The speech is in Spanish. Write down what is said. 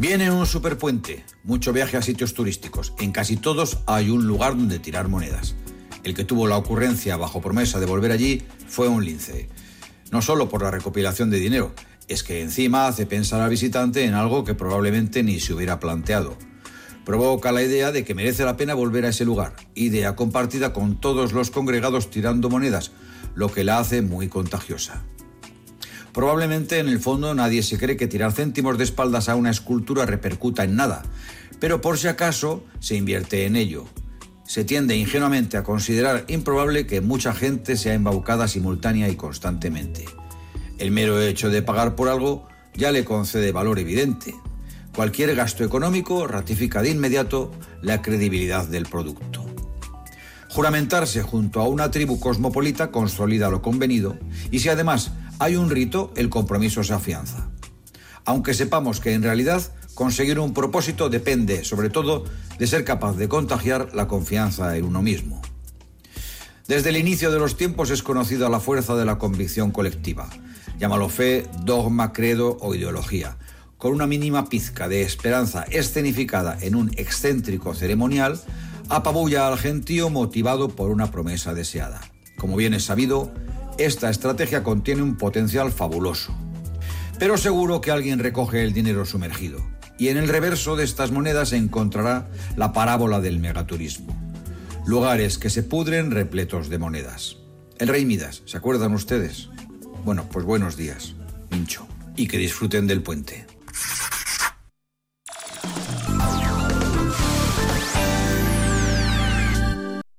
Viene un superpuente, mucho viaje a sitios turísticos. En casi todos hay un lugar donde tirar monedas. El que tuvo la ocurrencia bajo promesa de volver allí fue un lince. No solo por la recopilación de dinero, es que encima hace pensar al visitante en algo que probablemente ni se hubiera planteado. Provoca la idea de que merece la pena volver a ese lugar, idea compartida con todos los congregados tirando monedas, lo que la hace muy contagiosa. Probablemente en el fondo nadie se cree que tirar céntimos de espaldas a una escultura repercuta en nada, pero por si acaso se invierte en ello. Se tiende ingenuamente a considerar improbable que mucha gente sea embaucada simultánea y constantemente. El mero hecho de pagar por algo ya le concede valor evidente. Cualquier gasto económico ratifica de inmediato la credibilidad del producto. Juramentarse junto a una tribu cosmopolita consolida lo convenido y si además hay un rito, el compromiso se afianza. Aunque sepamos que en realidad conseguir un propósito depende sobre todo de ser capaz de contagiar la confianza en uno mismo. Desde el inicio de los tiempos es conocida la fuerza de la convicción colectiva. Llámalo fe, dogma, credo o ideología. Con una mínima pizca de esperanza escenificada en un excéntrico ceremonial, apabulla al gentío motivado por una promesa deseada. Como bien es sabido, esta estrategia contiene un potencial fabuloso. Pero seguro que alguien recoge el dinero sumergido. Y en el reverso de estas monedas se encontrará la parábola del megaturismo. Lugares que se pudren repletos de monedas. El rey Midas, ¿se acuerdan ustedes? Bueno, pues buenos días, Mincho. Y que disfruten del puente.